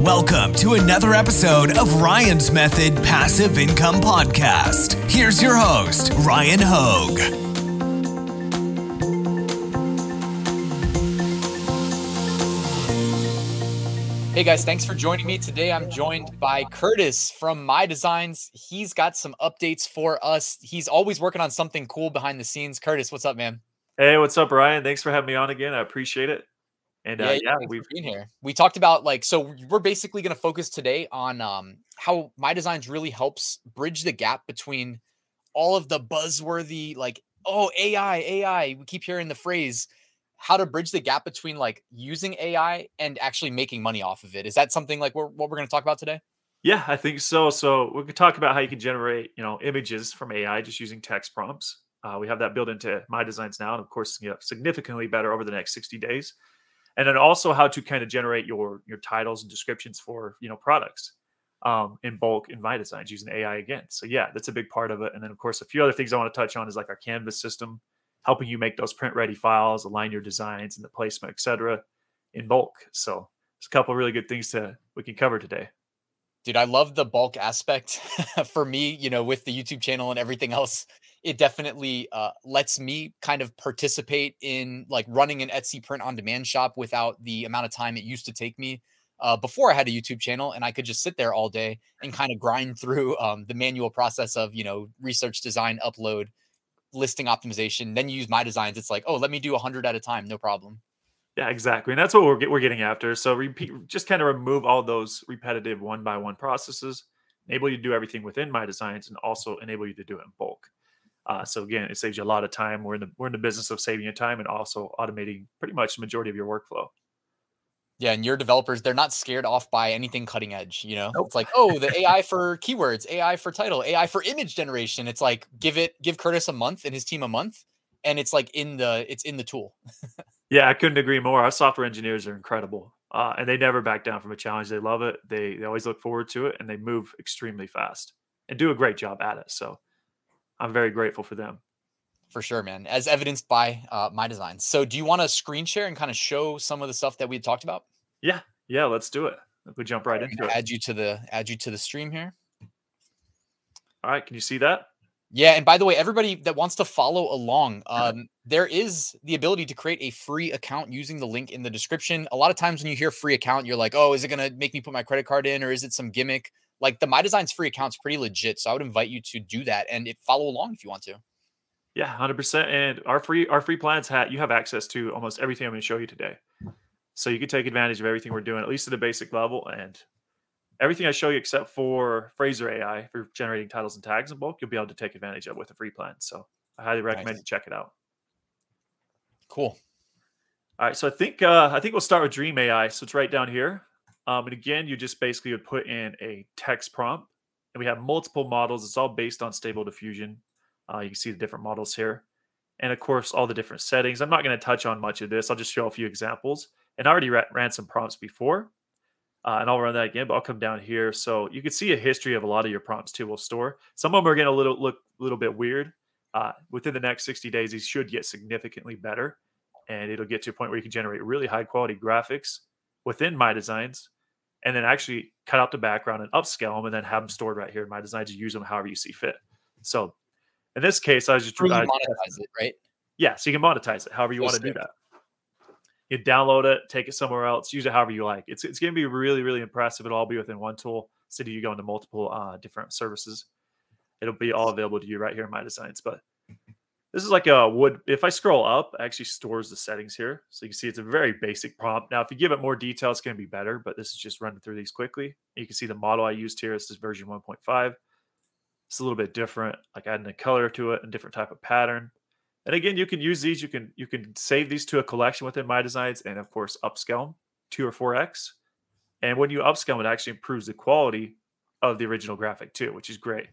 Welcome to another episode of Ryan's Method Passive Income Podcast. Here's your host, Ryan Hogue. Hey guys, thanks for joining me. Today I'm joined by Curtis from My Designs. He's got some updates for us. He's always working on something cool behind the scenes. Curtis, what's up, man? Hey, what's up, Ryan? Thanks for having me on again. I appreciate it. And uh, yeah, we've been here. We talked about like so we're basically going to focus today on um how My Designs really helps bridge the gap between all of the buzzworthy like oh AI AI we keep hearing the phrase how to bridge the gap between like using AI and actually making money off of it. Is that something like we're, what we're going to talk about today? Yeah, I think so. So we could talk about how you can generate, you know, images from AI just using text prompts. Uh, we have that built into my designs now, and of course, you know, significantly better over the next 60 days. And then also how to kind of generate your your titles and descriptions for you know products um, in bulk in my designs using AI again. So yeah, that's a big part of it. And then of course, a few other things I want to touch on is like our Canvas system, helping you make those print ready files, align your designs and the placement, etc., in bulk. So there's a couple really good things to we can cover today. Dude, I love the bulk aspect for me, you know, with the YouTube channel and everything else. It definitely uh, lets me kind of participate in like running an Etsy print on demand shop without the amount of time it used to take me uh, before I had a YouTube channel, and I could just sit there all day and kind of grind through um, the manual process of you know research, design, upload, listing optimization. Then you use my designs. It's like, oh, let me do hundred at a time, no problem. Yeah, exactly, and that's what we're get, we're getting after. So repeat, just kind of remove all those repetitive one by one processes, enable you to do everything within my designs, and also enable you to do it in bulk. Uh, so again, it saves you a lot of time. We're in the we're in the business of saving you time and also automating pretty much the majority of your workflow. Yeah, and your developers, they're not scared off by anything cutting edge. You know, nope. it's like, oh, the AI for keywords, AI for title, AI for image generation. It's like give it, give Curtis a month and his team a month, and it's like in the, it's in the tool. yeah, I couldn't agree more. Our software engineers are incredible, uh, and they never back down from a challenge. They love it. They they always look forward to it, and they move extremely fast and do a great job at it. So, I'm very grateful for them for sure, man. As evidenced by uh, my designs. So, do you want to screen share and kind of show some of the stuff that we talked about? Yeah, yeah. Let's do it. We jump right into it. Add you to the add you to the stream here. All right. Can you see that? Yeah, and by the way, everybody that wants to follow along, um, there is the ability to create a free account using the link in the description. A lot of times when you hear free account, you're like, "Oh, is it going to make me put my credit card in, or is it some gimmick?" Like the My Designs free account's pretty legit, so I would invite you to do that and it, follow along if you want to. Yeah, hundred percent. And our free our free plans hat you have access to almost everything I'm going to show you today. So you can take advantage of everything we're doing, at least at a basic level, and everything I show you except for Phraser AI for generating titles and tags in bulk, you'll be able to take advantage of with a free plan. So I highly recommend nice. you check it out. Cool. All right, so I think uh, I think we'll start with Dream AI. So it's right down here. Um, and again, you just basically would put in a text prompt, and we have multiple models. It's all based on Stable Diffusion. Uh, you can see the different models here, and of course, all the different settings. I'm not going to touch on much of this. I'll just show a few examples and I already ran some prompts before. Uh, and I'll run that again, but I'll come down here. So you can see a history of a lot of your prompts too. We'll store. Some of them are going to little look a little bit weird. Uh, within the next 60 days, these should get significantly better. And it'll get to a point where you can generate really high quality graphics within my designs and then actually cut out the background and upscale them and then have them stored right here in my designs to use them however you see fit. So in this case, I was just really monetize it, right? Yeah, so you can monetize it however you want to do that you download it, take it somewhere else, use it however you like. It's it's going to be really really impressive. It'll all be within one tool. Instead of you going to multiple uh, different services, it'll be all available to you right here in my designs. But this is like a wood. If I scroll up, it actually stores the settings here, so you can see it's a very basic prompt. Now, if you give it more detail, it's going to be better. But this is just running through these quickly. You can see the model I used here. This is version 1.5. It's a little bit different, like adding a color to it and different type of pattern. And again, you can use these. You can you can save these to a collection within My Designs, and of course upscale them two or four x. And when you upscale them, it actually improves the quality of the original graphic too, which is great.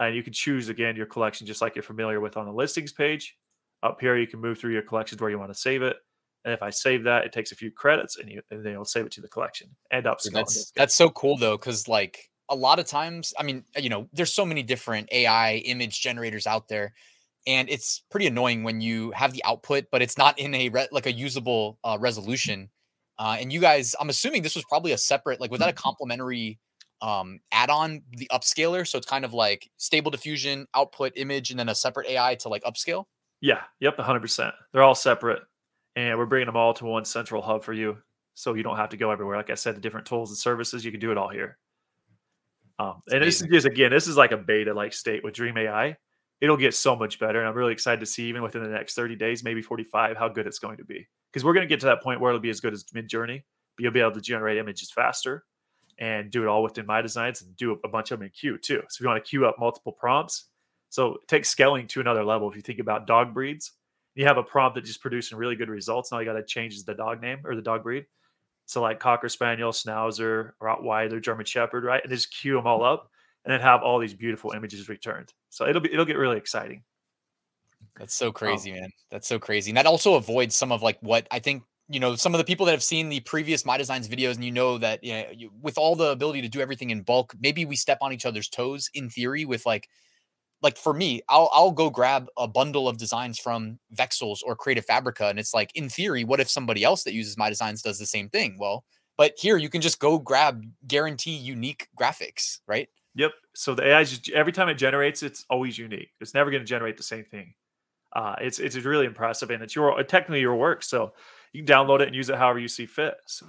And you can choose again your collection just like you're familiar with on the listings page. Up here, you can move through your collections where you want to save it. And if I save that, it takes a few credits, and you and then you'll save it to the collection and upscale. That's that's so cool though, because like a lot of times, I mean, you know, there's so many different AI image generators out there and it's pretty annoying when you have the output but it's not in a re- like a usable uh, resolution Uh, and you guys, I'm assuming this was probably a separate, like, was that a complementary um, add-on, the upscaler? So it's kind of like stable diffusion, output image, and then a separate AI to like upscale. Yeah. Yep. 100. percent They're all separate, and we're bringing them all to one central hub for you, so you don't have to go everywhere. Like I said, the different tools and services, you can do it all here. Um, and this is just again, this is like a beta like state with Dream AI. It'll get so much better, and I'm really excited to see even within the next 30 days, maybe 45, how good it's going to be. Because we're going to get to that point where it'll be as good as Midjourney, but you'll be able to generate images faster and do it all within my designs and do a bunch of them in queue too. So if you want to queue up multiple prompts, so take scaling to another level. If you think about dog breeds, you have a prompt that just producing really good results. Now you got to change the dog name or the dog breed. So like Cocker Spaniel, Schnauzer, Rottweiler, German Shepherd, right? And just queue them all up and then have all these beautiful images returned. So it'll be it'll get really exciting. That's so crazy, um, man. That's so crazy. And that also avoids some of like what I think you know some of the people that have seen the previous my designs videos and you know that you know, you, with all the ability to do everything in bulk maybe we step on each other's toes in theory with like like for me i'll i'll go grab a bundle of designs from vexels or creative fabrica and it's like in theory what if somebody else that uses my designs does the same thing? Well but here you can just go grab guarantee unique graphics right? Yep. So the ai just every time it generates it's always unique. It's never going to generate the same thing. Uh, it's it's really impressive and it's your technically your work. So you can download it and use it however you see fit. So,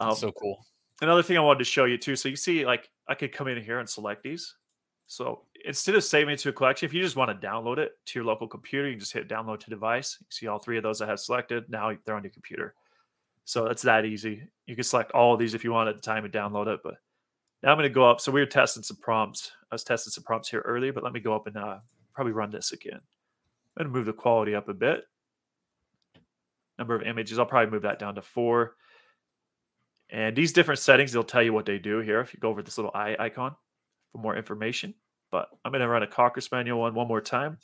um, so cool. Another thing I wanted to show you too. So you see, like I could come in here and select these. So instead of saving it to a collection, if you just want to download it to your local computer, you can just hit download to device. You see all three of those I have selected. Now they're on your computer. So it's that easy. You can select all of these if you want at the time and download it. But now I'm going to go up. So we were testing some prompts. I was testing some prompts here earlier, but let me go up and uh, probably run this again. I'm going to move the quality up a bit number of images. I'll probably move that down to four. And these different settings, they'll tell you what they do here if you go over this little eye icon for more information. But I'm going to run a Cocker Spaniel one one more time.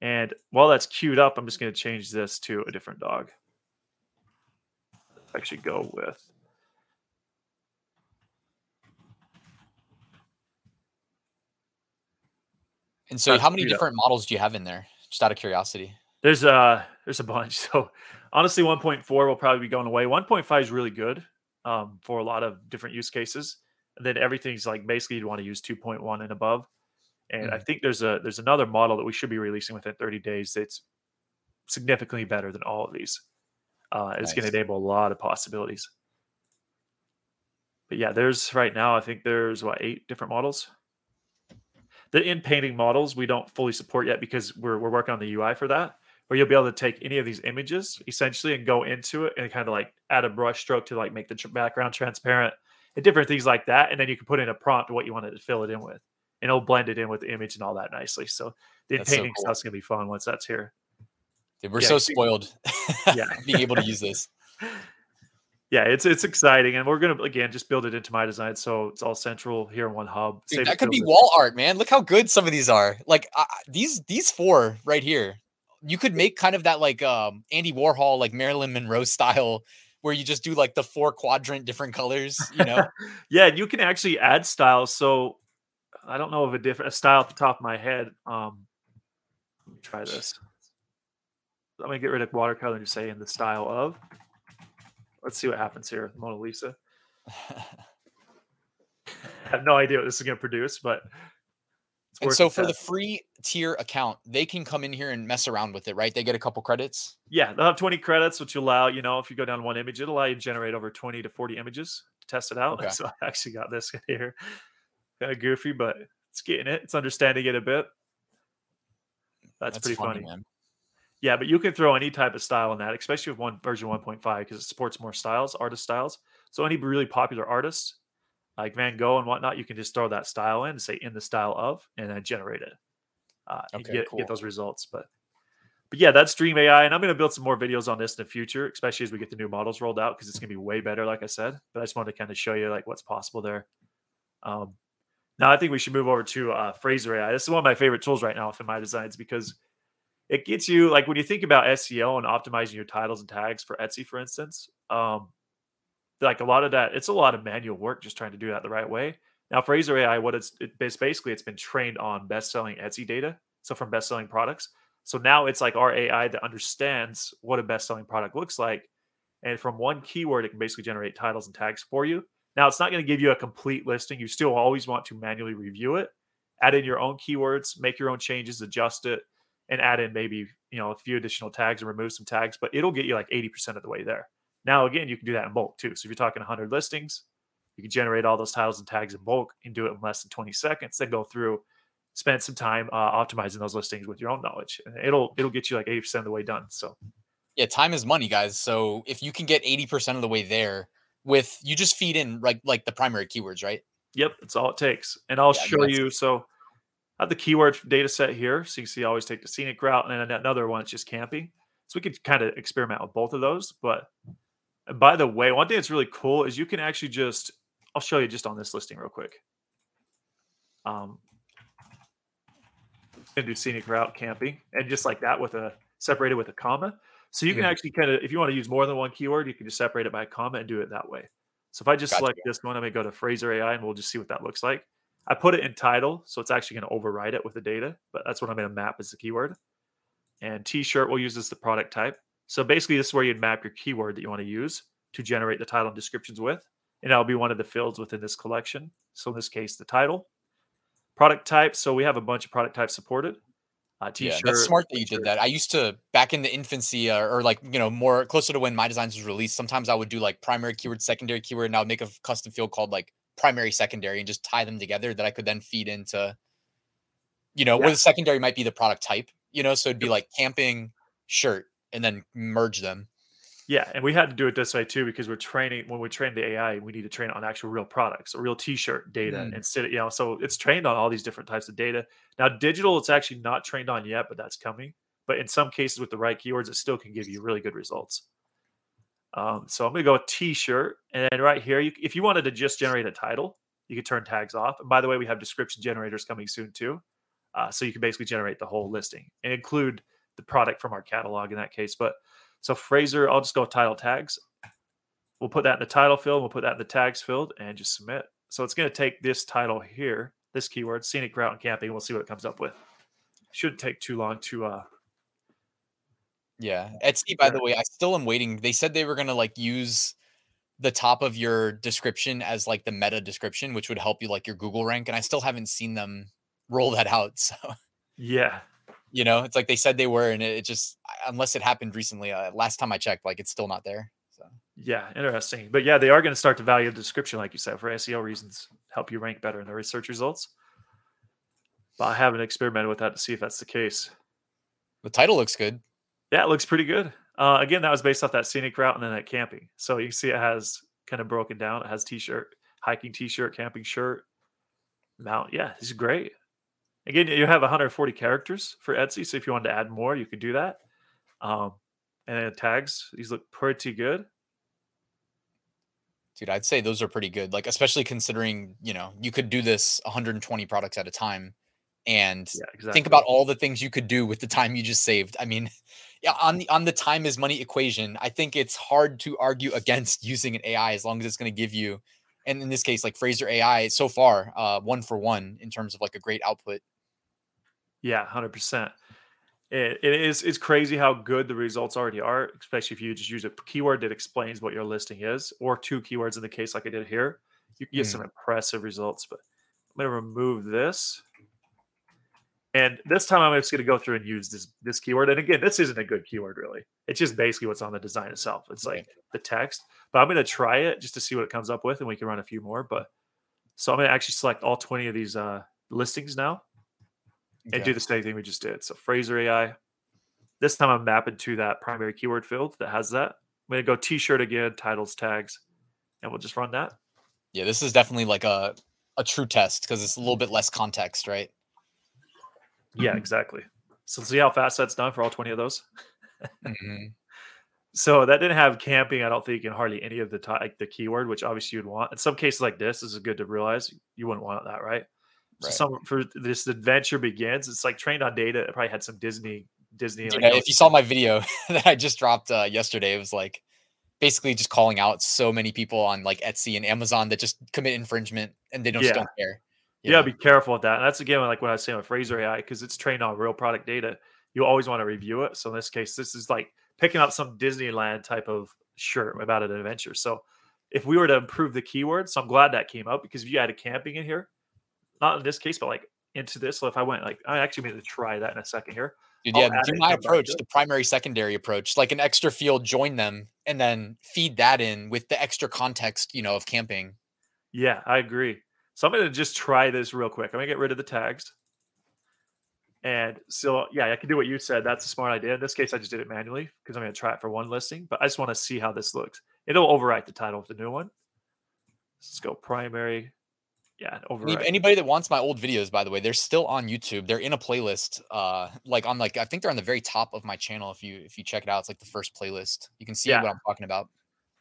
And while that's queued up, I'm just going to change this to a different dog. Let's actually, go with. And so, how many different up. models do you have in there? Just out of curiosity. There's a there's a bunch. So honestly, 1.4 will probably be going away. 1.5 is really good um, for a lot of different use cases. And then everything's like basically you'd want to use 2.1 and above. And mm-hmm. I think there's a there's another model that we should be releasing within 30 days that's significantly better than all of these. Uh, nice. It's going to enable a lot of possibilities. But yeah, there's right now I think there's what eight different models. The in painting models we don't fully support yet because we're we're working on the UI for that where you'll be able to take any of these images essentially and go into it and kind of like add a brush stroke to like make the tr- background transparent and different things like that. And then you can put in a prompt what you wanted to fill it in with, and it'll blend it in with the image and all that nicely. So the that's painting so cool. stuff's gonna be fun once that's here. Dude, we're yeah, so spoiled. yeah, being able to use this. Yeah, it's it's exciting, and we're gonna again just build it into my design, so it's all central here in one hub. Dude, that could be wall art, man. Look how good some of these are. Like uh, these these four right here you could make kind of that like um Andy Warhol, like Marilyn Monroe style, where you just do like the four quadrant different colors, you know? yeah, you can actually add styles. So I don't know of a different a style at the top of my head. Um let me try this. I'm gonna get rid of watercolor and just say in the style of. Let's see what happens here, Mona Lisa. I have no idea what this is gonna produce, but and so for the free tier account, they can come in here and mess around with it, right? They get a couple credits. Yeah, they'll have 20 credits, which allow, you know, if you go down one image, it'll allow you to generate over 20 to 40 images to test it out. Okay. So I actually got this here. Kind of goofy, but it's getting it. It's understanding it a bit. That's, That's pretty funny, funny. man. Yeah, but you can throw any type of style in that, especially with one version 1.5 because it supports more styles, artist styles. So any really popular artists like Van Gogh and whatnot, you can just throw that style in, say in the style of, and then generate it. Uh, okay, get, cool. get those results. But but yeah, that's Dream AI, and I'm going to build some more videos on this in the future, especially as we get the new models rolled out because it's going to be way better, like I said. But I just wanted to kind of show you like what's possible there. Um, now I think we should move over to uh, Phraser AI. This is one of my favorite tools right now within my designs because it gets you like when you think about SEO and optimizing your titles and tags for Etsy, for instance. Um, like a lot of that, it's a lot of manual work just trying to do that the right way. Now, Phraser AI, what it's, it's basically it's been trained on best-selling Etsy data, so from best-selling products. So now it's like our AI that understands what a best-selling product looks like, And from one keyword, it can basically generate titles and tags for you. Now, it's not going to give you a complete listing. You still always want to manually review it, add in your own keywords, make your own changes, adjust it, and add in maybe you know a few additional tags and remove some tags. But it'll get you like 80% of the way there. Now, again, you can do that in bulk too. So if you're talking 100 listings, you can generate all those titles and tags in bulk and do it in less than 20 seconds. Then go through, spend some time uh, optimizing those listings with your own knowledge, and it'll it'll get you like 80% of the way done. So yeah, time is money, guys. So if you can get 80% of the way there with you just feed in like like the primary keywords, right? Yep, that's all it takes. And I'll yeah, show you. So I have the keyword data set here. So you see I always take the scenic route, and then another one is just camping. So we could kind of experiment with both of those. But by the way, one thing that's really cool is you can actually just I'll show you just on this listing real quick. Um, and do scenic route camping, and just like that with a separated with a comma. So you can mm-hmm. actually kind of, if you want to use more than one keyword, you can just separate it by a comma and do it that way. So if I just gotcha. select this one, I'm going to go to Phraser AI and we'll just see what that looks like. I put it in title, so it's actually going to override it with the data, but that's what I'm going to map as the keyword. And t-shirt we'll use as the product type. So basically, this is where you'd map your keyword that you want to use to generate the title and descriptions with. And that'll be one of the fields within this collection. So in this case, the title. Product type. So we have a bunch of product types supported. Uh, t-shirt. Yeah, that's smart that you did that. I used to back in the infancy, uh, or like you know, more closer to when my designs was released. Sometimes I would do like primary keyword, secondary keyword, and I would make a custom field called like primary, secondary, and just tie them together that I could then feed into. You know, yeah. where the secondary might be the product type. You know, so it'd be like camping shirt, and then merge them. Yeah, and we had to do it this way too because we're training when we train the AI, we need to train on actual real products, real T-shirt data mm. instead of you know. So it's trained on all these different types of data. Now, digital, it's actually not trained on yet, but that's coming. But in some cases, with the right keywords, it still can give you really good results. Um, so I'm going to go with T-shirt, and then right here, you, if you wanted to just generate a title, you could turn tags off. And by the way, we have description generators coming soon too, uh, so you can basically generate the whole listing and include the product from our catalog in that case. But so Phraser, I'll just go title tags. We'll put that in the title field. We'll put that in the tags field and just submit. So it's going to take this title here, this keyword, scenic route and camping. We'll see what it comes up with. Shouldn't take too long to. uh Yeah, Etsy. By the way, I still am waiting. They said they were going to like use the top of your description as like the meta description, which would help you like your Google rank. And I still haven't seen them roll that out. So yeah, you know, it's like they said they were, and it, just unless it happened recently. Uh, last time I checked, like it's still not there. So yeah, interesting. But yeah, they are going to start to value the description, like you said, for SEO reasons, help you rank better in the research results. But I haven't experimented with that to see if that's the case. The title looks good. Yeah, it looks pretty good. Uh, again, that was based off that scenic route and then that camping. So you can see it has kind of broken down. It has t-shirt, hiking t-shirt, camping shirt, mount. Yeah, this is great. Again, you have 140 characters for Etsy, so if you wanted to add more, you could do that. Um, and then tags, these look pretty good. Dude, I'd say those are pretty good. Like, especially considering, you know, you could do this 120 products at a time and yeah, exactly. think about all the things you could do with the time you just saved. I mean, yeah, on the on the time is money equation, I think it's hard to argue against using an AI as long as it's going to give you, and in this case, like Phraser AI, so far, uh, one for one in terms of like a great output yeah, hundred percent. It, it is it's crazy how good the results already are, especially if you just use a keyword that explains what your listing is, or two keywords in the case like I did here. You get mm. some impressive results. But I'm gonna remove this. And this time I'm just going to go through and use this this keyword. And again, this isn't a good keyword really. It's just basically what's on the design itself. It's like the text. But I'm going to try it just to see what it comes up with, and we can run a few more. But so I'm going to actually select all 20 of these uh, listings now and do the same thing we just did. So Phraser AI. This time I'm mapping to that primary keyword field that has that. I'm gonna go t-shirt again, titles, tags, and we'll just run that. Yeah, this is definitely like a a true test because it's a little bit less context, right? Yeah, exactly. So see how fast that's done for all 20 of those. mm-hmm. So that didn't have camping, I don't think, in hardly any of the t- like the keyword, which obviously you'd want. In some cases like this, this is good to realize you wouldn't want that, right? Right. some for this adventure begins. It's like trained on data. It probably had some Disney Disney. Like, if you saw my video that I just dropped uh, yesterday, it was like basically just calling out so many people on like Etsy and Amazon that just commit infringement and they don't, yeah. just don't care. Yeah, know? be careful with that. And that's again like what I was saying with Phraser AI because it's trained on real product data. You always want to review it. So in this case, this is like picking up some Disneyland type of shirt about an adventure. So if we were to improve the keyword, so I'm glad that came up because if you added camping in here, not in this case, but like into this. So if I went like I actually made to try that in a second here. Dude, yeah, do my approach, the primary secondary approach, like an extra field, join them and then feed that in with the extra context, you know, of camping. Yeah, I agree. So I'm gonna just try this real quick. I'm gonna get rid of the tags. And so, yeah, I can do what you said. That's a smart idea. In this case, I just did it manually because I'm going to try it for one listing, but I just want to see how this looks. It'll overwrite the title of the new one. Let's go primary. Yeah, overwrite. Anybody that wants my old videos, by the way, they're still on YouTube. They're in a playlist, uh, like on like I think they're on the very top of my channel. If you if you check it out, it's like the first playlist. You can see yeah. what I'm talking about.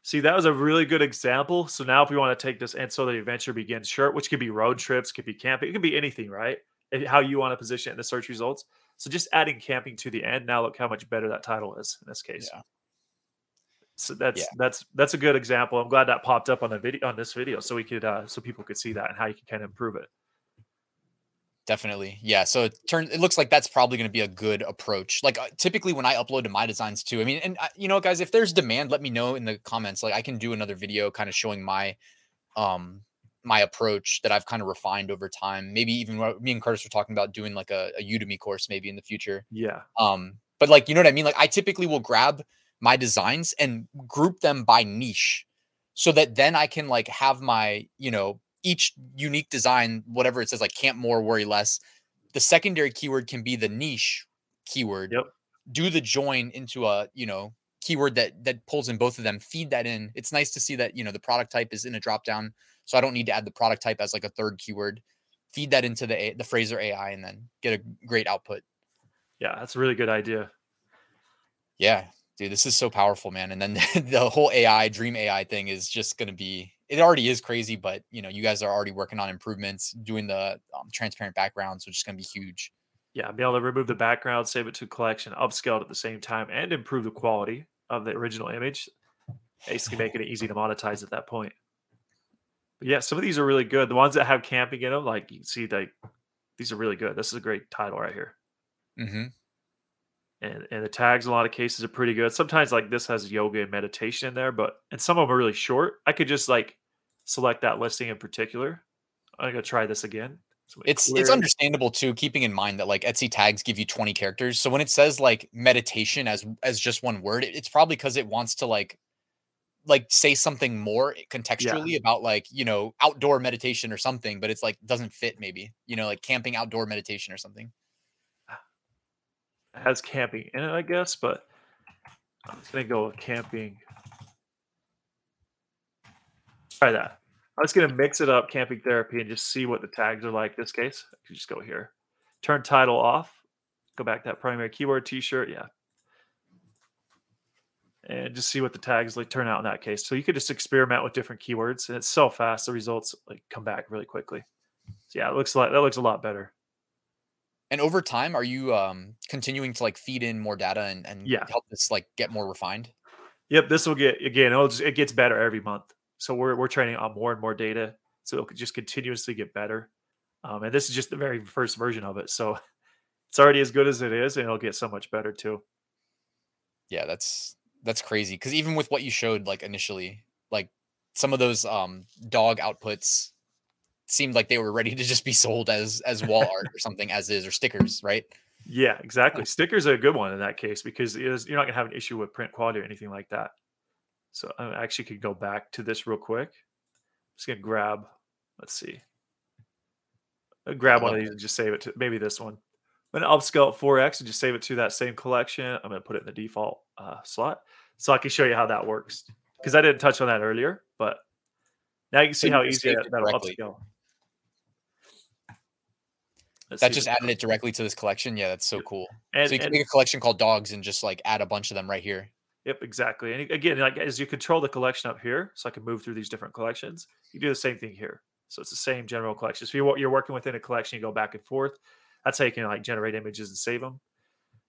See, that was a really good example. So now, if we want to take this and so the adventure begins shirt, which could be road trips, could be camping, it could be anything, right? how you want to position it in the search results. So just adding camping to the end. Now look how much better that title is in this case. Yeah. So that's yeah. that's that's a good example. I'm glad that popped up on the video on this video, so we could uh, so people could see that and how you can kind of improve it. Definitely, yeah. So it turns it looks like that's probably going to be a good approach. Like uh, typically when I upload to my designs too. I mean, and uh, you know, guys, if there's demand, let me know in the comments. Like I can do another video kind of showing my um my approach that I've kind of refined over time. Maybe even me and Curtis were talking about doing like a, a Udemy course maybe in the future. Yeah. Um, but like you know what I mean? Like I typically will grab my designs and group them by niche so that then I can like have my, you know, each unique design, whatever it says, like camp more, worry less. The secondary keyword can be the niche keyword. Yep. Do the join into a, you know, keyword that that pulls in both of them, feed that in. It's nice to see that, you know, the product type is in a drop down so I don't need to add the product type as like a third keyword. Feed that into the the Phraser AI and then get a great output. Yeah, that's a really good idea. Yeah, dude, this is so powerful, man. And then the, the whole AI, Dream AI thing is just going to be. It already is crazy, but you know, you guys are already working on improvements, doing the um, transparent backgrounds, which is going to be huge. Yeah, be able to remove the background, save it to collection, upscale it at the same time, and improve the quality of the original image. Basically, making it easy to monetize at that point. But yeah, some of these are really good. The ones that have camping in them, like you can see, like these are really good. This is a great title right here. Mm-hmm. And and the tags in a lot of cases are pretty good. Sometimes like this has yoga and meditation in there, but and some of them are really short. I could just like select that listing in particular. I'm gonna try this again. It's clear. it's understandable too, keeping in mind that like Etsy tags give you 20 characters. So when it says like meditation as as just one word, it's probably because it wants to like like say something more contextually yeah. about like you know outdoor meditation or something but it's like doesn't fit maybe you know like camping outdoor meditation or something it has camping in it i guess but i'm just gonna go with camping try that i'm just gonna mix it up camping therapy and just see what the tags are like this case i just go here turn title off go back to that primary keyword t-shirt yeah and just see what the tags like turn out in that case. So you could just experiment with different keywords, and it's so fast the results like come back really quickly. So yeah, it looks like that looks a lot better. And over time, are you um continuing to like feed in more data and, and yeah. help this like get more refined? Yep, this will get again. Just, it gets better every month. So we're we're training on more and more data, so it'll just continuously get better. Um, and this is just the very first version of it, so it's already as good as it is, and it'll get so much better too. Yeah, that's that's crazy because even with what you showed like initially like some of those um dog outputs seemed like they were ready to just be sold as as wall art or something as is or stickers right? Yeah exactly. Stickers are a good one in that case because you're not going to have an issue with print quality or anything like that. So i actually could go back to this real quick. I'm just gonna grab let's see. I'll grab one of these and just save it to maybe this one. I'm going to upscale it 4x and just save it to that same collection. I'm going to put it in the default uh, slot so I can show you how that works. Because I didn't touch on that earlier, but now you can see how easy that, that'll upscale. Let's that just added it directly to this collection. Yeah, that's so cool. And, so you can and, make a collection called dogs and just like add a bunch of them right here. Yep, exactly. And again, like as you control the collection up here, so I can move through these different collections. You do the same thing here. So it's the same general collection. So you're, you're working within a collection, you go back and forth. That's how you can like generate images and save them.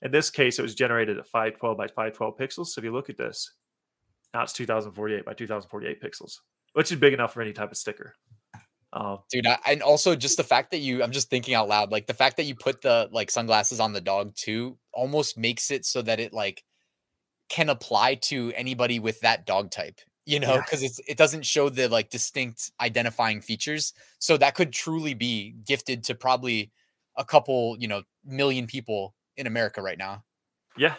In this case, it was generated at 512 by 512 pixels. So if you look at this, now it's 2048 by 2048 pixels, which is big enough for any type of sticker. Um, Dude, I, and also just the fact that you, I'm just thinking out loud, like the fact that you put the like sunglasses on the dog too almost makes it so that it like can apply to anybody with that dog type you know Yeah. because it's it doesn't show the like distinct identifying features so that could truly be gifted to probably a couple you know million people in america right now Yeah,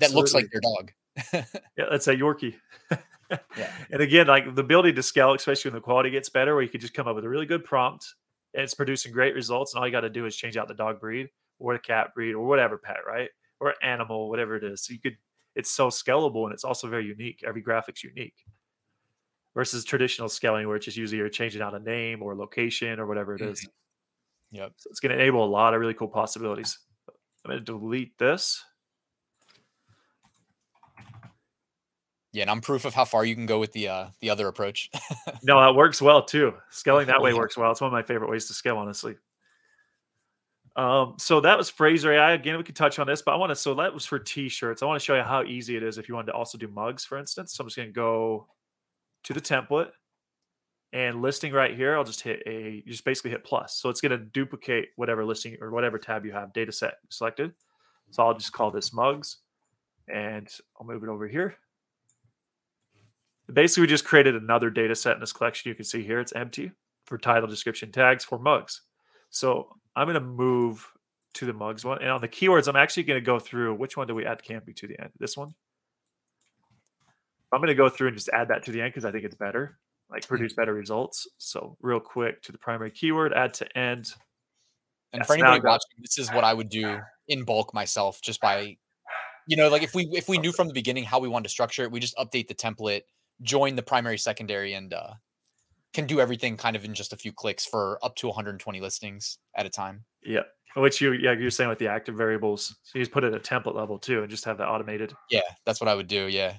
that looks like absolutely. their dog yeah, that's a Yorkie. Yeah. And again, like the ability to scale, especially when the quality gets better, where you could just come up with a really good prompt and it's producing great results, and all you got to do is change out the dog breed or the cat breed or whatever pet, right? Or animal, whatever it is. So you could. It's so scalable and it's also very unique. Every graphic's unique. Versus traditional scaling, where it's just usually you're changing out a name or location or whatever it is. Mm-hmm. yep So it's going to enable a lot of really cool possibilities. I'm going to delete this. Yeah and i'm proof of how far you can go with the uh the other approach No, that works well too. Scaling that way works well. It's one of my favorite ways to scale, honestly. Um, so that was Phraser AI. Again, we could touch on this, but I want to. So that was for t-shirts. I want to show you how easy it is if you wanted to also do mugs, for instance. So I'm just going to go to the template and listing right here. I'll just hit a. You just basically hit plus. So it's going to duplicate whatever listing or whatever tab you have. Data set selected. So I'll just call this mugs, and I'll move it over here. Basically, we just created another data set in this collection. You can see here it's empty for title, description, tags for mugs. So I'm going to move to the mugs one. And on the keywords, I'm actually going to go through which one do we add camping to the end? This one. I'm going to go through and just add that to the end because I think it's better, like hmm. produce better results. So real quick to the primary keyword, add to end. And for anybody watching, this is what I would do in bulk myself, just by, you know, like if we if we knew from the beginning how we wanted to structure it, we just update the template, join the primary, secondary, and uh, can do everything kind of in just a few clicks for up to 120 listings at a time. Yeah. Which you, yeah, you're saying with the active variables. So you just put it at a template level too and just have that automated. Yeah, that's what I would do. Yeah,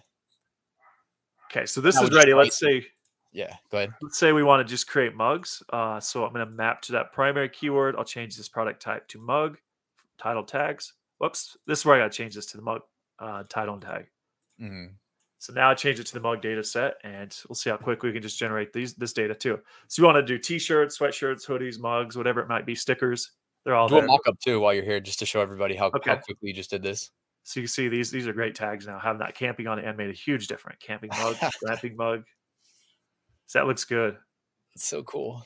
Okay. So this is ready. Let's say yeah. Go ahead. let's say we want to just create mugs. Uh, so I'm going to map to that primary keyword. I'll change this product type to mug, title tags. Whoops, this is where I got to change this to the mug uh, title and tag. Mm Mhm. So now I change it to the mug data set, and we'll see how quick we can just generate these this data too. So you want to do t-shirts, sweatshirts, hoodies, mugs, whatever it might be, stickers. They're all Do a there. mock up too while you're here, just to show everybody how, how quickly you just did this. So you can see these these are great tags now. Having that camping on it end made a huge difference. Camping mug, glamping mug. So that looks good. It's so cool.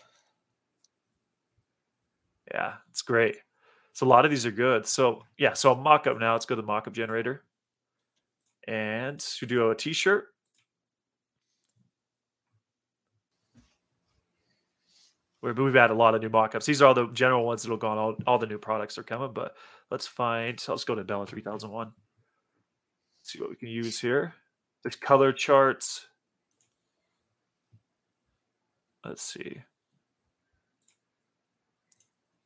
Yeah, it's great. So a lot of these are good. So yeah, so a mock-up now. Let's go to the mock-up generator. And we do a t-shirt. We've had a lot of new mock-ups. These are all the general ones that'll go on. All, all the new products are coming, but let's find. Let's go to Bella 3001. See what we can use here. There's color charts. Let's see.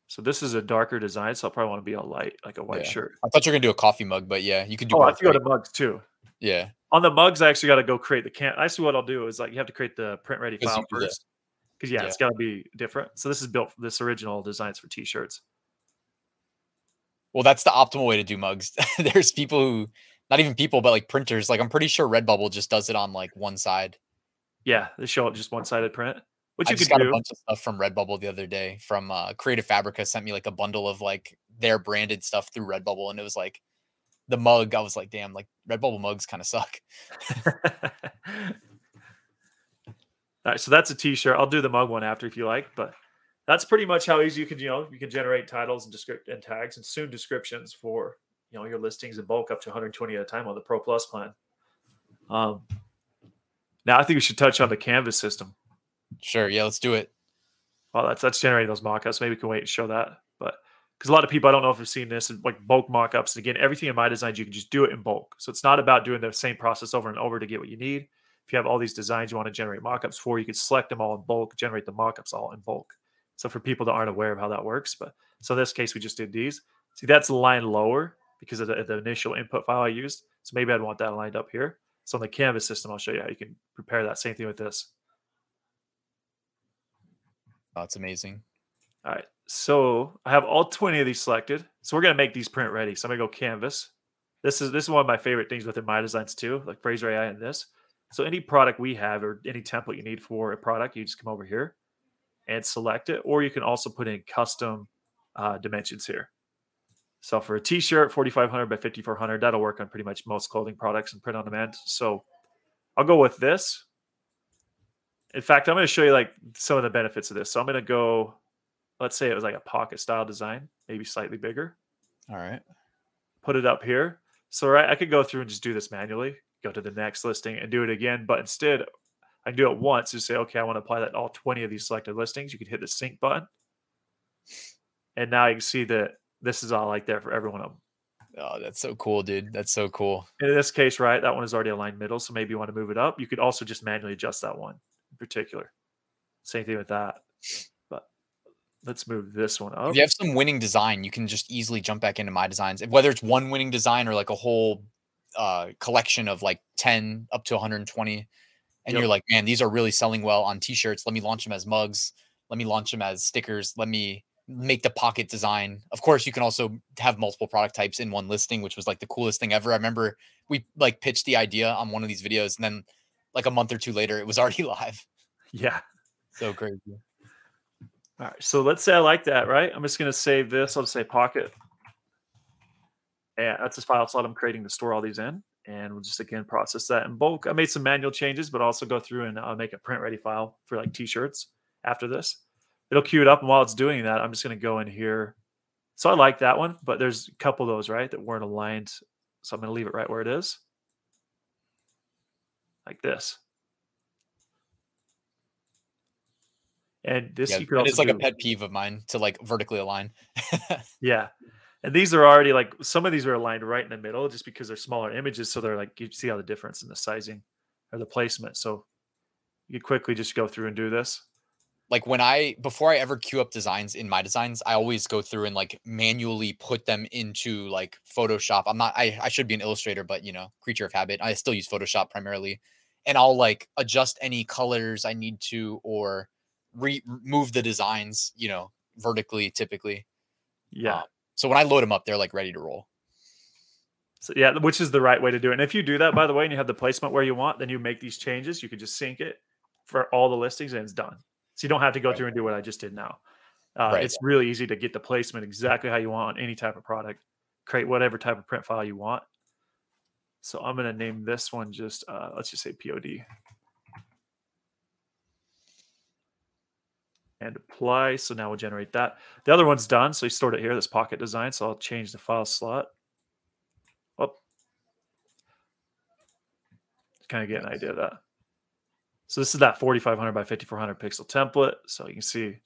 So this is a darker design, so I'll probably want to be all light, like a white Yeah. shirt. I thought you were gonna do a coffee mug, but yeah, you could do Oh, I have go to mugs too. Yeah, On the mugs, I actually got to go create the can. I see what I'll do is like you have to create the print ready file you do that. first, because yeah, Yeah. it's got to be different. So this is built. This original designs for t-shirts. Well, that's the optimal way to do mugs. There's people who, not even people, but like printers. Like I'm pretty sure Redbubble just does it on like one side. Yeah, they show it just one-sided print, which I you could got do. a bunch of stuff from Redbubble the other day. From uh, Creative Fabrica sent me like a bundle of like their branded stuff through Redbubble, and it was like the mug. I was like, damn, like Redbubble mugs kind of suck. All right, so that's a t-shirt. I'll do the mug one after if you like, but that's pretty much how easy you can, you know, you can generate titles and descript and tags and soon descriptions for you know your listings in bulk up to 120 at a time on the Pro Plus plan. Um, now I think we should touch on the Canvas system. Sure, yeah, let's do it. Well, that's that's generating those mockups. Maybe we can wait and show that, because a lot of people, I don't know if you've seen this, like bulk mockups. And again, everything in my designs, you can just do it in bulk. So it's not about doing the same process over and over to get what you need. If you have all these designs you want to generate mockups for, you could select them all in bulk, generate the mockups all in bulk. So for people that aren't aware of how that works, but so in this case, we just did these. See, that's a line lower because of the, the initial input file I used. So maybe I'd want that lined up here. So on the Canvas system, I'll show you how you can prepare that same thing with this. That's amazing. All right. So I have all 20 of these selected. So we're gonna make these print ready. So I'm gonna go canvas. This is this is one of my favorite things within my designs too, like Phraser AI and this. So any product we have or any template you need for a product, you just come over here and select it, or you can also put in custom uh, dimensions here. So for a t-shirt, 4500 by 5400, that'll work on pretty much most clothing products and print on demand. So I'll go with this. In fact, I'm going to show you like some of the benefits of this. So I'm going to go, let's say it was like a pocket style design, maybe slightly bigger. All right. Put it up here. So right, I could go through and just do this manually, go to the next listing and do it again. But instead, I can do it once and say, okay, I want to apply that to all 20 of these selected listings. You can hit the sync button. And now you can see that this is all like there for every one of them. Oh, that's so cool, dude. That's so cool. And in this case, right, that one is already aligned middle. So maybe you want to move it up. You could also just manually adjust that one in particular. Same thing with that. Let's move this one up. If you have some winning design, you can just easily jump back into my designs. Whether it's one winning design or like a whole uh, collection of like 10 up to 120 and yep. you're like, man, these are really selling well on t-shirts. Let me launch them as mugs. Let me launch them as stickers. Let me make the pocket design. Of course, you can also have multiple product types in one listing, which was like the coolest thing ever. I remember we like pitched the idea on one of these videos, and then like a month or two later, it was already live. Yeah. So crazy. All right. So let's say I like that, right? I'm just going to save this. I'll just say pocket. And that's a file slot I'm creating to store all these in and we'll just again process that in bulk. I made some manual changes, but also go through and uh, make a print ready file for like t-shirts after this. It'll queue it up, and while it's doing that, I'm just going to go in here. So I like that one, but there's a couple of those right that weren't aligned, so I'm going to leave it right where it is, like this. And this yeah, you could also it's like do. a pet peeve of mine to like vertically align. yeah, and these are already like some of these are aligned right in the middle just because they're smaller images. So they're like, you see how the difference in the sizing or the placement. So you quickly just go through and do this. Like when I, before I ever queue up designs in my designs, I always go through and like manually put them into like Photoshop. I'm not, I, I should be an illustrator, but you know, creature of habit. I still use Photoshop primarily. And I'll like adjust any colors I need to or re- remove the designs, you know, vertically typically. Yeah. Um, so when I load them up, they're like ready to roll. So yeah, which is the right way to do it. And if you do that, by the way, and you have the placement where you want, then you make these changes. You can just sync it for all the listings, and it's done. So you don't have to go right. through and do what I just did now. Uh, right. It's really easy to get the placement exactly how you want on any type of product. Create whatever type of print file you want. So I'm going to name this one just uh, let's just say POD. And apply. So now we'll generate that. The other one's done. So you stored it here, this pocket design. So I'll change the file slot. Oh, kind of get an idea of that. So this is that 4500 by 5400 pixel template. So you can see.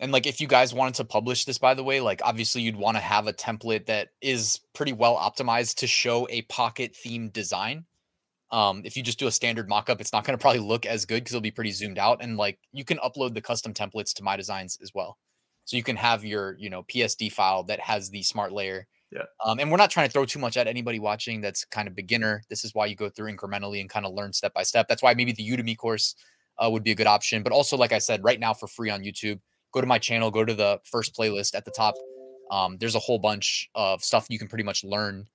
And like, if you guys wanted to publish this, by the way, like obviously you'd want to have a template that is pretty well optimized to show a pocket theme design. Um, if you just do a standard mockup, it's not going to probably look as good because it'll be pretty zoomed out. And like you can upload the custom templates to my designs as well. So you can have your, you know, PSD file that has the smart layer. Yeah. Um, and we're not trying to throw too much at anybody watching that's kind of beginner. This is why you go through incrementally and kind of learn step by step. That's why maybe the Udemy course uh, would be a good option. But also, like I said, right now for free on YouTube, go to my channel, go to the first playlist at the top. Um, there's a whole bunch of stuff you can pretty much learn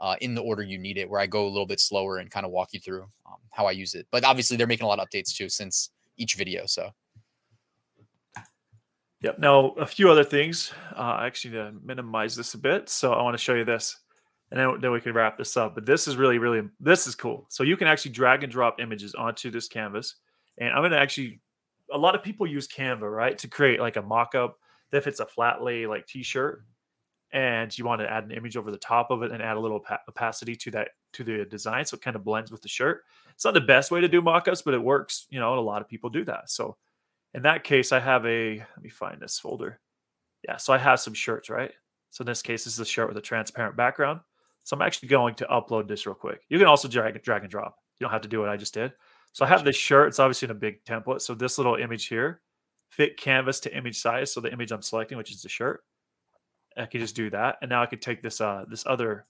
uh, in the order you need it, where I go a little bit slower and kind of walk you through um, how I use it. But obviously, they're making a lot of updates too since each video. So, yep. Now, a few other things. Uh, I actually, to minimize this a bit, so I want to show you this, and then, then we can wrap this up. But this is really, really, this is cool. So you can actually drag and drop images onto this canvas, and I'm going to actually. A lot of people use Canva, right, to create like a mock-up. If it's a flat lay like T-shirt, and you want to add an image over the top of it and add a little opacity to that to the design so it kind of blends with the shirt. It's not the best way to do mock-ups but it works you know a lot of people do that. So in that case i have a let me find this folder. Yeah so i have some shirts right? So in this case this is a shirt with a transparent background. So i'm actually going to upload this real quick. You can also drag, drag and drop. You don't have to do what i just did. So i have this shirt. It's obviously in a big template. So this little image here fit canvas to image size. So the image i'm selecting which is the shirt I could just do that, and now I could take this uh this other,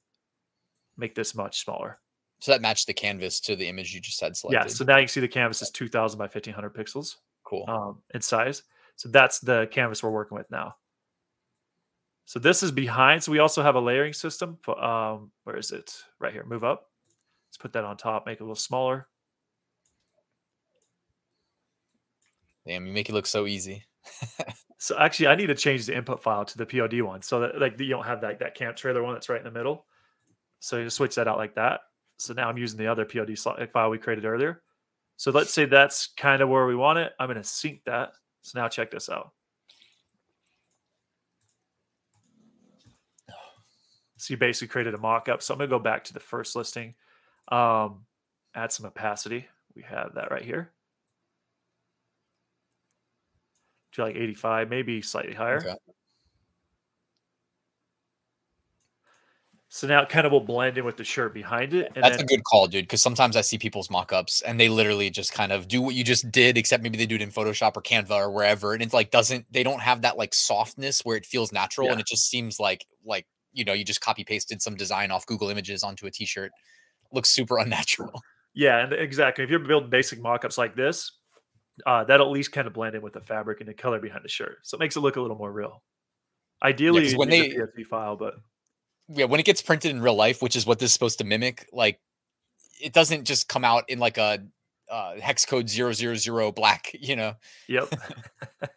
make this much smaller. So that matched the canvas to the image you just had selected. Yeah. So now you can see the canvas is 2,000 by 1,500 pixels. Cool. Um, in size. So that's the canvas we're working with now. So this is behind. So we also have a layering system. For, um, where is it? Right here. Move up. Let's put that on top. Make it a little smaller. Damn, you make it look so easy. So actually, I need to change the input file to the POD one so that like you don't have that that camp trailer one that's right in the middle. So you switch that out like that. So now I'm using the other POD file we created earlier. So let's say that's kind of where we want it. I'm going to sync that. So now check this out. So you basically created a mock-up. So I'm going to go back to the first listing, um, add some opacity. We have that right here. To like 85, maybe slightly higher. Okay. So now it kind of will blend in with the shirt behind it. That's then, a good call, dude. Because sometimes I see people's mock-ups and they literally just kind of do what you just did, except maybe they do it in Photoshop or Canva or wherever, and it's like doesn't they don't have that like softness where it feels natural, yeah. and it just seems like like you know you just copy pasted some design off Google Images onto a T-shirt. Looks super unnatural. Yeah, and exactly. If you're building basic mock-ups like this, uh, that'll at least kind of blend in with the fabric and the color behind the shirt, so it makes it look a little more real. Ideally, yeah, when they PSV file, but yeah, when it gets printed in real life, which is what this is supposed to mimic, like it doesn't just come out in like a uh, hex code zero zero zero black, you know. Yep. All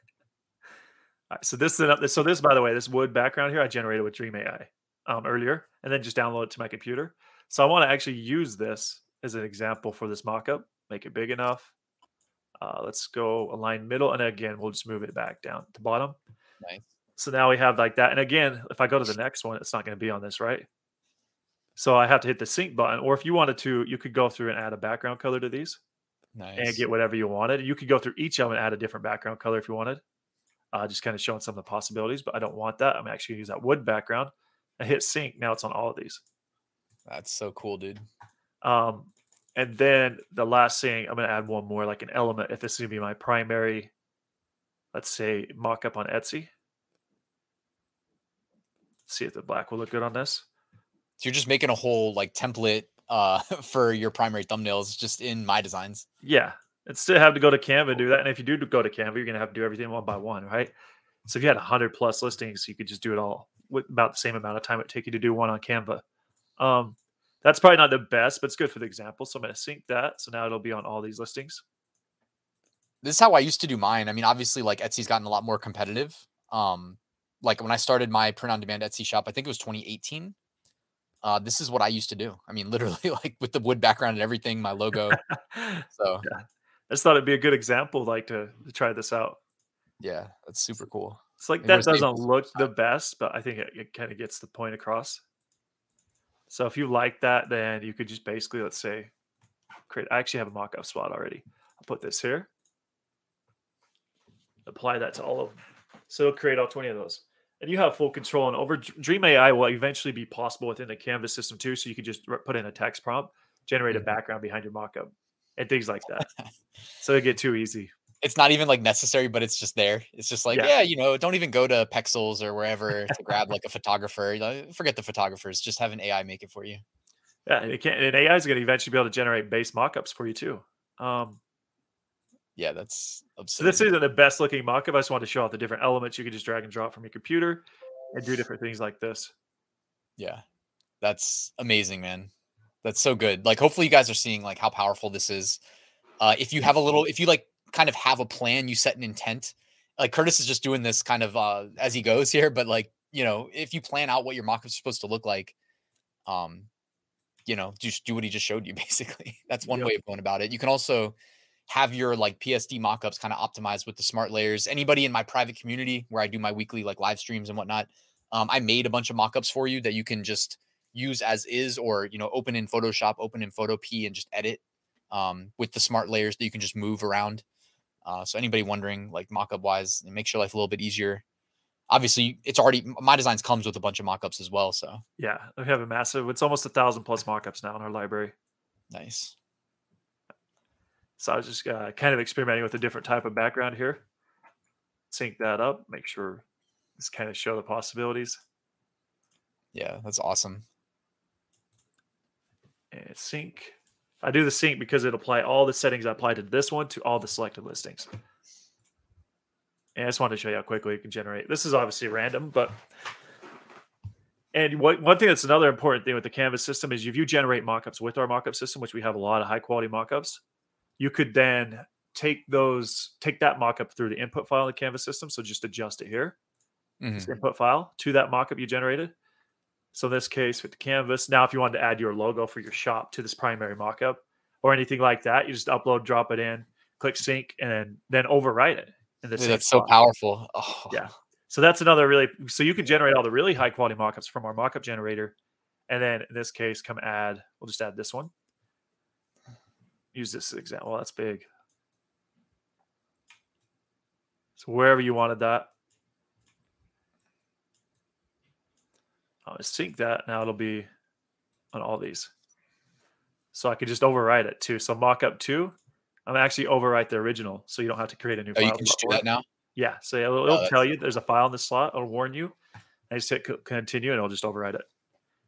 right, so this is so this by the way, this wood background here I generated with Dream AI um, earlier, and then just download it to my computer. So I want to actually use this as an example for this mockup. Make it big enough. Uh, let's go align middle, and again we'll just move it back down to bottom. Nice. So now we have like that. And again, if I go to the next one, it's not going to be on this, right? So I have to hit the sync button. Or if you wanted to, you could go through and add a background color to these nice. and get whatever you wanted. You could go through each of them and add a different background color if you wanted. Uh, just kind of showing some of the possibilities, but I don't want that. I'm actually going to use that wood background. I hit sync. Now it's on all of these. That's so cool, dude. Um, and then the last thing, I'm going to add one more, like an element. If this is going to be my primary, let's say, mock up on Etsy Let's see if the black will look good on this. So you're just making a whole like template uh, for your primary thumbnails just in MyDesigns. Yeah. And still have to go to Canva and do that. And if you do go to Canva, you're going to have to do everything one by one, right? So if you had 100 plus listings, you could just do it all with about the same amount of time it take you to do one on Canva. Um, that's probably not the best, but it's good for the example. So I'm going to sync that. So now it'll be on all these listings. This is how I used to do mine. I mean, obviously, like Etsy's gotten a lot more competitive. Um, like when I started my print on demand Etsy shop, I think it was 2018. Uh, this is what I used to do. I mean, literally, like with the wood background and everything, my logo. so yeah. I just thought it'd be a good example, like to, to try this out. Yeah, that's super cool. It's like that doesn't look the best, but I think it, it kind of gets the point across. So if you like that, then you could just basically, let's say, create. I actually have a mock-up spot already. I'll put this here. Apply that to all of them. So it'll create all 20 of those and you have full control. And over Dream AI will eventually be possible within the Canvas system too. So you can just put in a text prompt, generate a mm-hmm. background behind your mockup, and things like that. so it get too easy. It's not even like necessary, but it's just there. It's just like, yeah, yeah you know, don't even go to Pexels or wherever to grab like a photographer. Forget the photographers. Just have an AI make it for you. Yeah, it can, and AI is going to eventually be able to generate base mockups for you too. Um, yeah, that's absurd. So this isn't the best looking mockup. I just want to show off the different elements you can just drag and drop from your computer and do different things like this. Yeah, that's amazing, man. That's so good. Like, hopefully, you guys are seeing like how powerful this is. Uh, if you have a little, if you like, kind of have a plan, you set an intent. Like Curtis is just doing this kind of uh, as he goes here, but like you know, if you plan out what your mockup is supposed to look like, um, you know, just do what he just showed you. Basically, that's one yep. way of going about it. You can also have your like PSD mockups kind of optimized with the smart layers. Anybody in my private community where I do my weekly like live streams and whatnot, um, I made a bunch of mockups for you that you can just use as is, or you know, open in Photoshop, open in Photopea, and just edit um, with the smart layers that you can just move around. Uh, so anybody wondering like mockup wise, it makes your life a little bit easier. Obviously, it's already MyDesigns comes with a bunch of mockups as well. So yeah, we have a massive. It's almost a thousand plus mockups now in our library. Nice. So I was just uh, kind of experimenting with a different type of background here. Sync that up, make sure just kind of show the possibilities. Yeah, that's awesome. And sync. I do the sync because it apply all the settings I applied to this one to all the selected listings. And I just wanted to show you how quickly you can generate. This is obviously random, but and what, one thing that's another important thing with the Canvas system is if you generate mockups with our mockup system, which we have a lot of high quality mockups, you could then take those, take that mockup through the input file in the Canvas system. So just adjust it here. Mhm. Input file to that mockup you generated. So in this case with the canvas, now if you wanted to add your logo for your shop to this primary mockup or anything like that, you just upload, drop it in, click sync, and then, overwrite it. In the Dude, that's so powerful. Oh. Yeah. So that's another really so you can generate all the really high quality mockups from our mockup generator. And then in this case, come add, we'll just add this one. Use this example. That's big. So wherever you wanted that. I'll just sync that. Now it'll be on all these. So I could just overwrite it too. So mockup two, I'm actually overwrite the original. So you don't have to create a new Oh, file. you can just do that now. Yeah, so it'll, Oh, it'll that's- tell you there's a file in the slot. It'll warn you. I just hit continue, and it'll just overwrite it.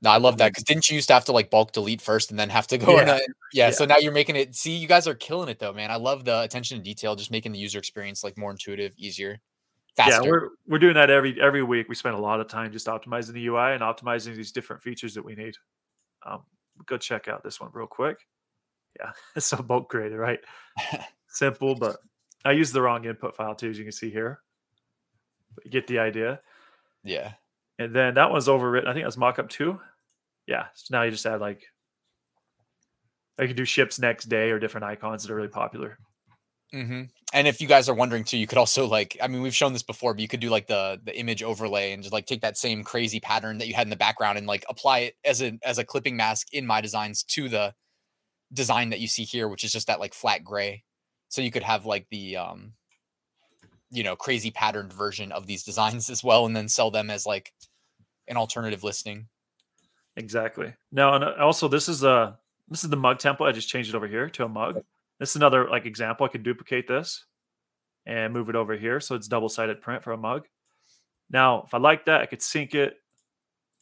No, I love that because didn't you used to have to like bulk delete first and then have to go? Yeah. in a- yeah, Yeah. So now you're making it. See, you guys are killing it though, man. I love the attention to detail, just making the user experience like more intuitive, easier, faster. Yeah, we're we're doing that every every week. We spend a lot of time just optimizing the UI and optimizing these different features that we need. Um, go check out this one real quick. Yeah, it's so bulk created, right? Simple, but I used the wrong input file too, as you can see here. But you get the idea. yeah. And then that one's overwritten. I think that's mockup two. Yeah. So now you just add like I can do ships next day or different icons that are really popular. Hmm And if you guys are wondering too, you could also like, I mean, we've shown this before, but you could do like the the image overlay and just like take that same crazy pattern that you had in the background and like apply it as a as a clipping mask in MyDesigns to the design that you see here, which is just that like flat gray. So you could have like the um you know crazy patterned version of these designs as well, and then sell them as like an alternative listing. Exactly. Now, and uh, also this is a this is the mug template. I just changed it over here to a mug. This is another like example. I could duplicate this and move it over here, so it's double sided print for a mug. Now, if I like that, I could sync it.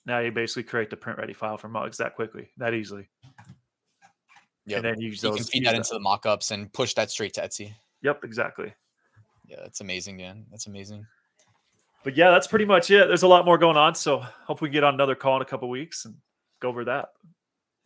Now you basically create the print ready file for mugs that quickly, that easily, Yeah, and then use you can feed use that into the mockups and push that straight to Etsy. Yep, exactly. Yeah, that's amazing, man. That's amazing. But yeah, that's pretty much it. There's a lot more going on, so hope we get on another call in a couple weeks and go over that.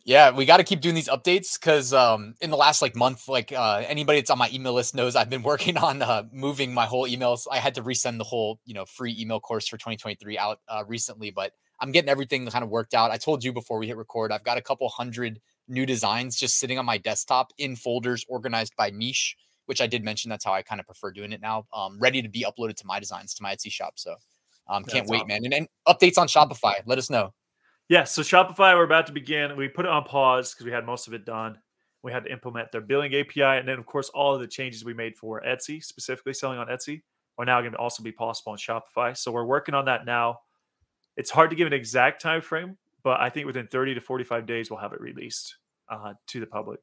Yeah, we got to keep doing these updates because um, in the last like month, like uh, anybody that's on my email list knows I've been working on uh, moving my whole emails. I had to resend the whole you know free email course for 2023 out uh, recently, but I'm getting everything kind of worked out. I told you before we hit record, I've got a couple hundred new designs just sitting on my desktop in folders organized by niche, which I did mention. That's how I kind of prefer doing it now. Um, ready to be uploaded to MyDesigns to my Etsy shop. So um, can't That's wait, awesome. man. And, and updates on Shopify. Let us know. Yeah, so Shopify, we're about to begin. We put it on pause because we had most of it done. We had to implement their billing API, and then of course all of the changes we made for Etsy, specifically selling on Etsy, are now going to also be possible on Shopify. So we're working on that now. It's hard to give an exact time frame, but I think within 30 to 45 days we'll have it released uh, to the public.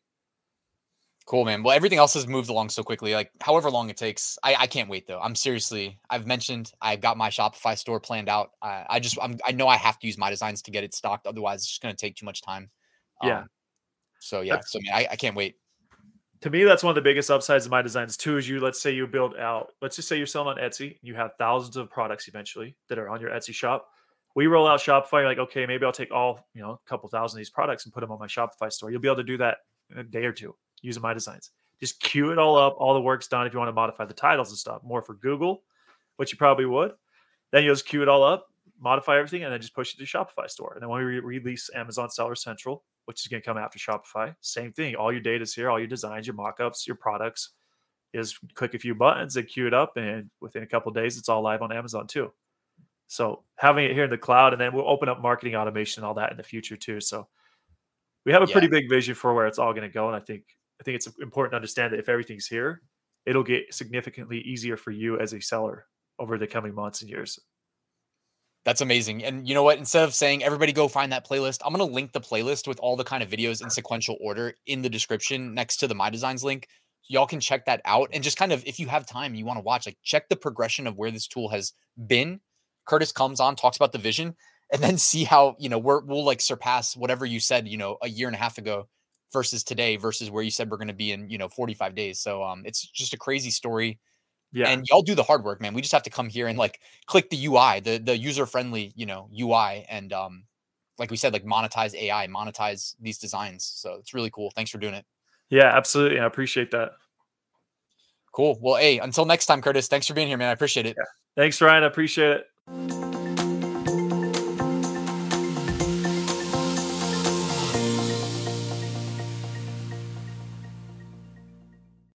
Cool, man. Well, everything else has moved along so quickly. Like, however long it takes, I, I can't wait though. I'm seriously. I've mentioned I've got my Shopify store planned out. I, I just, I'm, I know I have to use MyDesigns to get it stocked. Otherwise, it's just going to take too much time. Yeah. Um, so yeah. That's- So man, I, I can't wait. to me that's one of the biggest upsides of MyDesigns too is you let's say you build out let's just say you're selling on etsy you have thousands of products eventually that are on your etsy shop we roll out shopify you're like okay maybe i'll take all you know a couple thousand of these products and put them on my shopify store you'll be able to do that in a day or two using MyDesigns just queue it all up all the work's done if you want to modify the titles and stuff more for google which you probably would then you'll just queue it all up modify everything and then just push it to shopify store and then when we re- release amazon seller central which is going to come after Shopify. Same thing. All your data is here, all your designs, your mockups, your products. Is click a few buttons and queue it up, and within a couple of days, it's all live on Amazon too. So having it here in the cloud, and then we'll open up marketing automation and all that in the future too. So we have a Yeah. pretty big vision for where it's all going to go, and I think I think it's important to understand that if everything's here, it'll get significantly easier for you as a seller over the coming months and years. That's amazing. And you know what? Instead of saying everybody go find that playlist, I'm going to link the playlist with all the kind of videos in sequential order in the description next to the MyDesigns link. Y'all can check that out and just kind of, if you have time, you want to watch, like check the progression of where this tool has been. Curtis comes on, talks about the vision, and then see how, you know, we're, we'll like surpass whatever you said, you know, a year and a half ago versus today versus where you said we're going to be in, you know, 45 days. So um, it's just a crazy story Yeah, and y'all do the hard work, man. We just have to come here and like click the UI, the the user friendly, you know, UI, and um, like we said, like monetize AI, monetize these designs. So it's really cool. Thanks for doing it. yeah, absolutely. I appreciate that. Cool. Well, hey, until next time, Curtis, thanks for being here, man. I appreciate it. Yeah. Thanks, Ryan. I appreciate it.